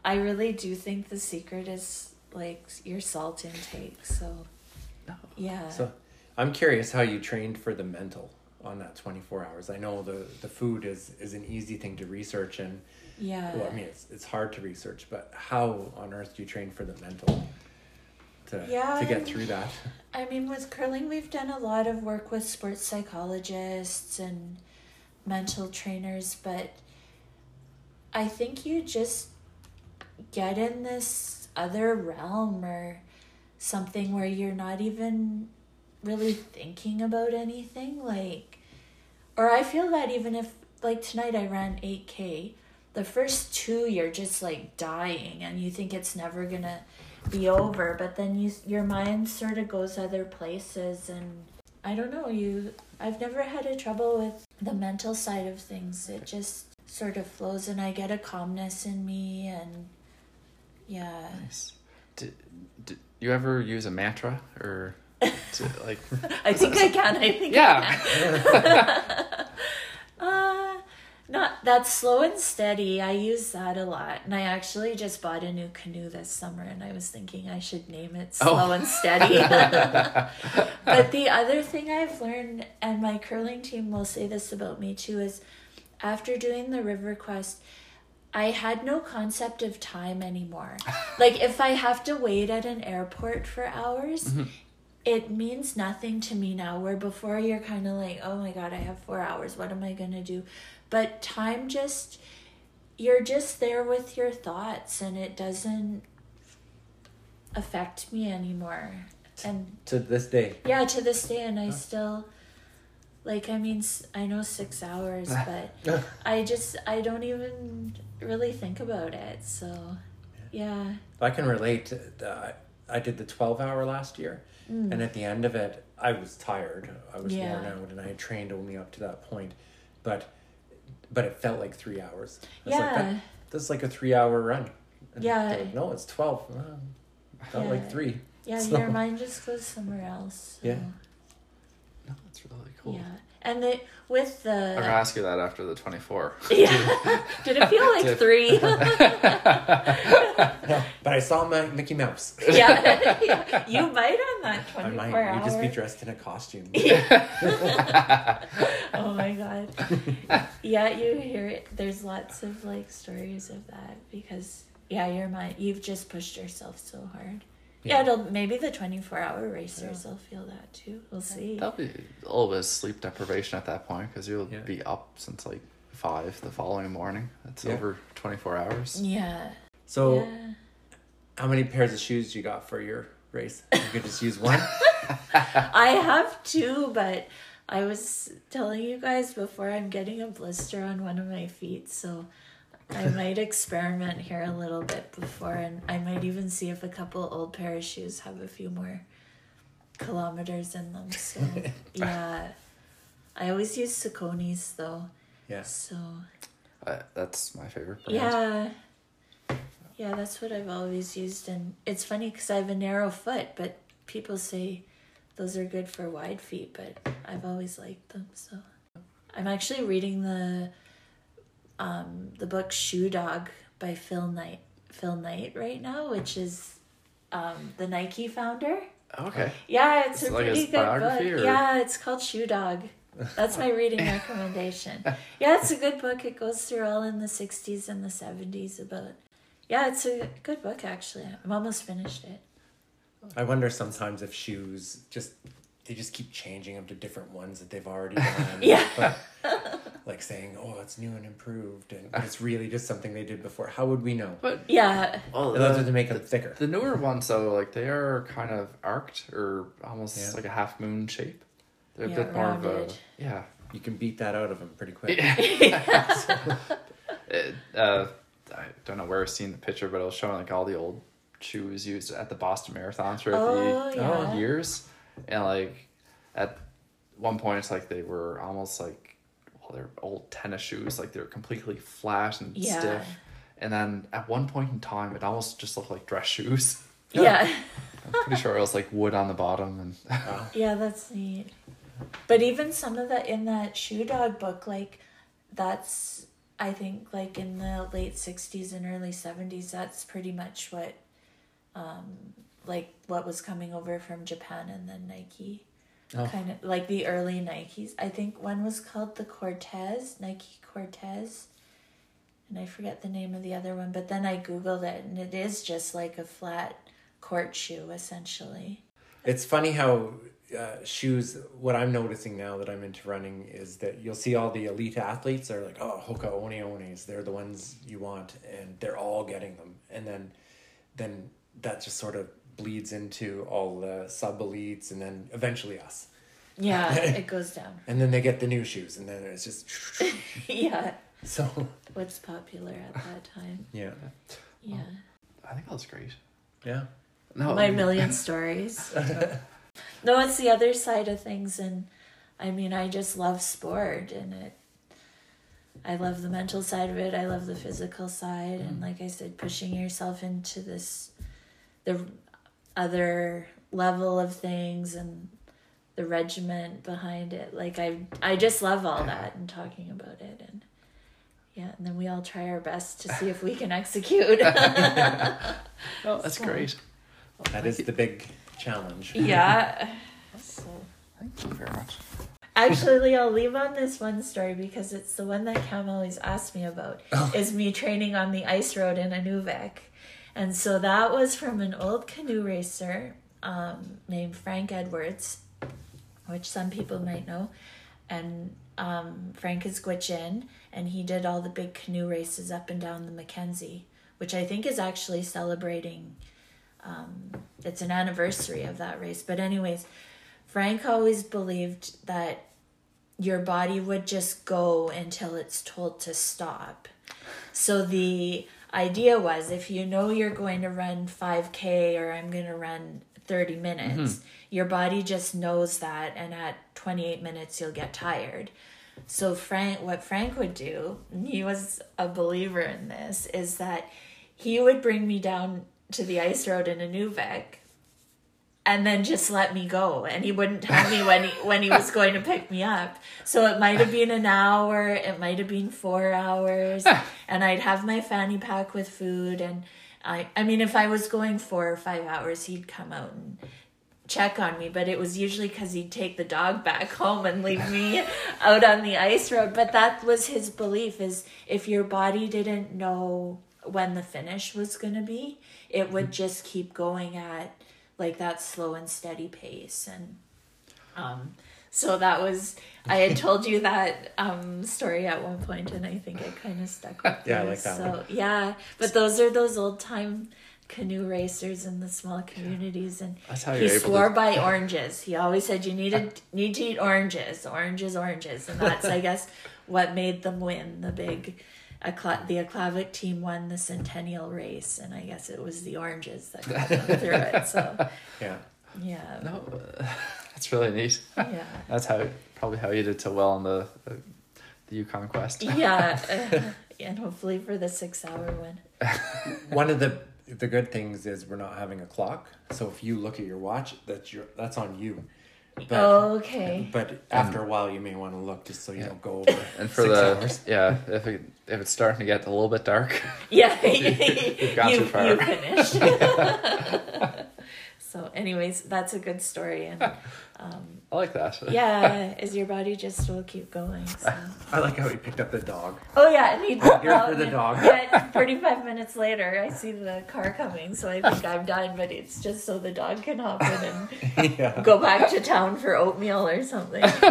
I really do think the secret is like your salt intake. So, No. yeah. So I'm curious how you trained for the mental on that 24 hours. I know the, the food is, is an easy thing to research and yeah. well, I mean it's it's hard to research, but how on earth do you train for the mental? to Yeah, to get through that. I mean, with curling, we've done a lot of work with sports psychologists and mental trainers, but I think you just get in this other realm or something where you're not even really thinking about anything. Like, or I feel that even if, like, tonight I ran 8K, the first two you're just like dying and you think it's never gonna be over but then you your mind sort of goes other places and i don't know you i've never had a trouble with the mental side of things it just sort of flows and i get a calmness in me and yeah Nice. Did, did you ever use a mantra or to, like? i think i can i think I Yeah. can. uh not that slow and steady i use that a lot and i actually just bought a new canoe this summer and i was thinking i should name it Oh. slow and steady but the other thing i've learned and my curling team will say this about me too is after doing the river quest i had no concept of time anymore like if i have to wait at an airport for hours it means nothing to me now where before you're kind of like oh my god i have four hours what am i going to do but time just you're just there with your thoughts and it doesn't affect me anymore and To this day. yeah to this day and i still like i mean i know six hours but i just i don't even really think about it so yeah I can relate. Uh, I did the 12 hour last year, and at the end of it, I was tired. I was Mm. Yeah. worn out, and I had trained only up to that point. But but it felt like three hours. It's like yeah that, that's like a three hour run. And Yeah. like, no, it's 12. Uh, felt Yeah. like three. yeah So- your mind just goes somewhere else so. Yeah. No, that's really cool. Yeah, and the with the I'm gonna ask you that after the 24. yeah, did it feel like three? No, but I saw my Mickey Mouse. yeah. yeah, you might on that I twenty might. You'd just be dressed in a costume. Oh my god. Yeah, you hear it. There's lots of like stories of that because yeah, your mind. You've just pushed yourself so hard. Yeah, Yeah. it'll maybe the twenty four hour racers will feel that too. We'll see. That'll be a little bit of sleep deprivation at that point because you'll Yeah. be up since like five the following morning. That's Yeah. over 24 hours. Yeah. So, yeah. how many pairs of shoes you got for your race? You could just use one. I have two, but I was telling you guys before I'm getting a blister on one of my feet, so I might experiment here a little bit before, and I might even see if a couple old pair of shoes have a few more kilometers in them. So yeah, I always use Saucony's though. Yeah. So Uh, that's my favorite brand. yeah. Yeah, that's what I've always used, and it's funny because I have a narrow foot, but people say those are good for wide feet, but I've always liked them. So I'm actually reading the um, the book Shoe Dog by Phil Knight Phil Knight right now, which is um, the Nike founder. Okay. Yeah, it's, It's a like pretty his good book. or- Yeah, it's called Shoe Dog. That's my reading recommendation. Yeah, it's a good book. It goes through all in the 60s and the 70s about. Yeah, it's a good book actually. I'm almost finished it. I wonder sometimes if shoes just they just keep changing them to different ones that they've already done. Yeah. But, like saying, "Oh, it's new and improved," and it's really just something they did before. How would we know? But Yeah, well, Those are the, to make them thicker. the newer ones though, like they are kind of arced or almost Yeah. like a half moon shape. They're Yeah, a bit more of a rounded. yeah. You can beat that out of them pretty quick. It, uh, I don't know where I've seen the picture, but it was showing like all the old shoes used at the Boston Marathon throughout Oh, the yeah. years, and like at one point it's like they were almost like well they're old tennis shoes, like they're completely flat and Yeah. stiff, and then at one point in time it almost just looked like dress shoes. yeah, I'm pretty sure it was like wood on the bottom and Wow. yeah. That's neat. But even some of that in that Shoe Dog book, like that's I think like in the late '60s and early '70s. That's pretty much what, um, like what was coming over from Japan and then Nike. Oh. kind of like the early Nikes. I think one was called the Cortez, Nike Cortez. And I forget the name of the other one, but then I googled it and it is just like a flat court shoe essentially. It's funny how uh, shoes. What I'm noticing now that I'm into running is that you'll see all the elite athletes are like, oh, Hoka One Ones. They're the ones you want, and they're all getting them. And then, then that just sort of bleeds into all the sub elites, and then eventually us. Yeah, it goes down. And then they get the new shoes, and then it's just yeah. so. What's popular at that time? Yeah. Yeah. Oh, I think that's great. Yeah. No, My million stories. no, it's the other side of things and I mean I just love sport and it I love the mental side of it. I love the physical side and mm. like I said pushing yourself into this the other level of things and the regiment behind it. Like I I just love all that and talking about it and yeah, and then we all try our best to see if we can execute. Oh, that's So- great. That is the big challenge. yeah. So Thank you very much. Actually, I'll leave on this one story because it's the one that Cam always asks me about. Oh. Is me training on the ice road in Inuvik, and so that was from an old canoe racer um, named Frank Edwards, which some people might know, and um, Frank is Gwich'in, and he did all the big canoe races up and down the Mackenzie, which I think is actually celebrating. Um, it's an anniversary of that race, but anyways. Frank always believed that your body would just go until it's told to stop. So the idea was if you know you're going to run 5K or I'm going to run 30 minutes, mm-hmm. your body just knows that, and at 28 minutes, you'll get tired. So Frank, what Frank would do, he was a believer in this, is that he would bring me down to the ice road in Inuvik and then just let me go and he wouldn't tell me when he when he was going to pick me up. So it might have been an hour it might have been four hours and i'd have my fanny pack with food and i i mean if i was going four or five hours he'd come out and check on me but it was usually because he'd take the dog back home and leave me out on the ice road. But that was his belief is if your body didn't know when the finish was going to be it would mm. just keep going at like that slow and steady pace and um so that was i had told you that um story at one point and i think it kind of stuck with Yeah, I like that so one. yeah but those are those old time canoe racers in the small communities and That's how he swore to- by oranges he always said you need to need to eat oranges oranges oranges and that's i guess what made them win the big Acla- the Aklavik team won the centennial race and i guess it was the oranges that got them through it so Yeah. yeah No, uh, that's really neat. yeah That's how probably how you did so well on the uh, the Yukon Quest. yeah uh, and hopefully for the six hour one One of the the good things is we're not having a clock. So if you look at your watch, that's your that's on you. But okay but after a while, you may want to look just so you Yeah. don't go over. And for six the hours. yeah, if it if it's starting to get a little bit dark, yeah you've gone you, too far. you finished so anyways that's a good story and um, I like that. yeah is your body just will keep going so I like how he picked up the dog. oh yeah and he Here for the dog. yeah 35 minutes later i see the car coming so i think i'm done but it's just so the dog can hop in and yeah. go back to town for oatmeal or something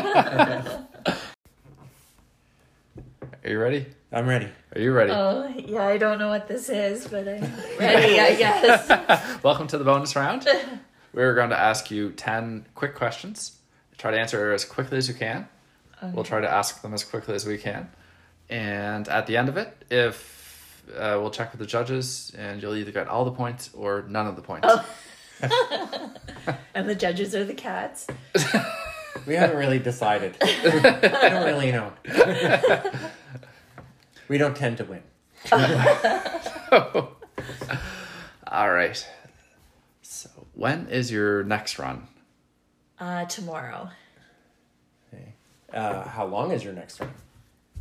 Are you ready? I'm ready. Are you ready? oh yeah i don't know what this is but i'm ready i guess Welcome to the bonus round. We're going to ask you 10 quick questions. Try to answer as quickly as you can. We'll try to ask them as quickly as we can. And at the end of it, if uh, we'll check with the judges, and you'll either get all the points or none of the points. and the judges are the cats We haven't really decided. I don't really know. we don't tend to win. All right. So, when is your next run? Uh tomorrow Okay. Uh, how long is your next one?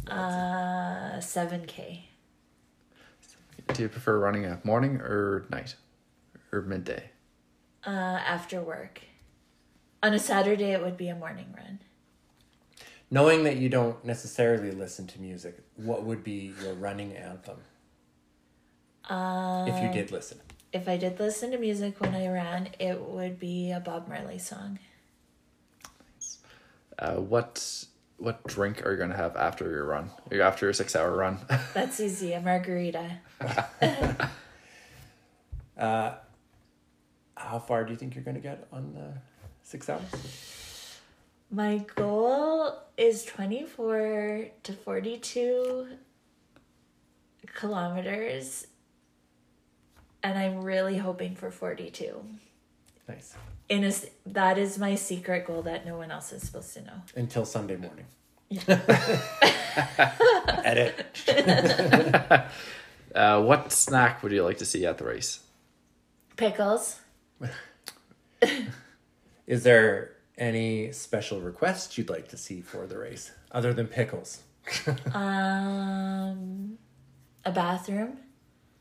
uh 7k Do you prefer running at morning or night or midday? uh after work on a saturday it would be a morning run Knowing that you don't necessarily listen to music, what would be your running anthem uh if you did listen? if I did listen to music when I ran, it would be a Bob Marley song. Uh, what what drink are you gonna have after your run? After your six hour run? That's easy, a margarita. Uh, how far do you think you're going to get on the six hours? My goal is 24 to 42 kilometers, and I'm really hoping for 42. Nice. In a, s- that is my secret goal that no one else is supposed to know. Until Sunday morning. Yeah. Edit. Uh, what snack would you like to see at the race? Pickles. Is there any special requests you'd like to see for the race other than pickles? Um, a bathroom.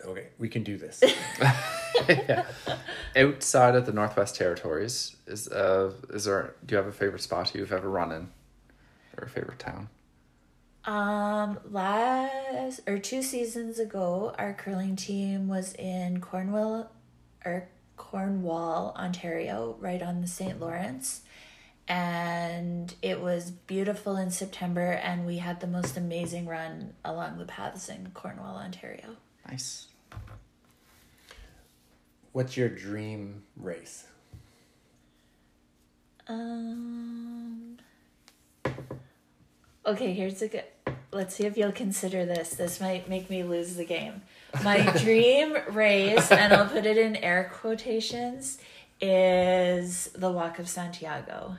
Okay, we can do this. Outside of the Northwest Territories, is uh is there do you have a favorite spot you've ever run in? Or a favorite town? Um, last or two seasons ago, our curling team was in Cornwall or Cornwall, Ontario, right on the St. Lawrence. And it was beautiful in September, and we had the most amazing run along the paths in Cornwall, Ontario. Nice. What's your dream race? Um. Okay, here's a good. Let's see if you'll consider this. This might make me lose the game. My dream race, and I'll put it in air quotations, is the Walk of Santiago.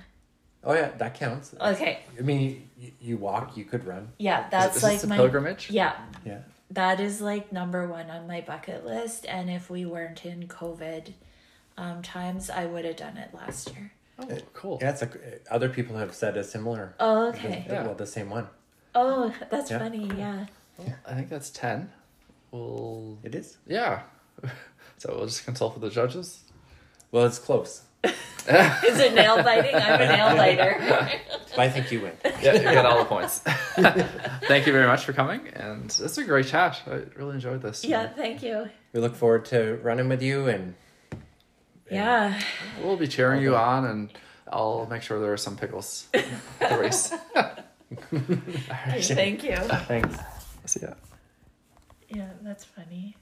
Oh yeah, that counts. Okay, I mean, you, you walk, you could run. yeah, Is, that's is like this a my pilgrimage? yeah. Yeah. That is like number one on my bucket list, and if we weren't in COVID um, times, I would have done it last year. Oh, cool. Yeah, it's a, other people have said a similar. Oh, okay. the- Well, the same one. Oh, that's Yeah. funny. Yeah. I think that's ten. We'll It is. yeah. So we'll just consult with the judges. Well, it's close. Is it nail biting? I'm a nail biter. But I think you win. Yeah, you get all the points. Thank you very much for coming, and it's a great chat. I really enjoyed this. yeah, thank you. We look forward to running with you and. and Yeah. We'll be cheering you on, and I'll make sure there are some pickles at the race. Thank you. Thanks. See ya. Yeah, that's funny.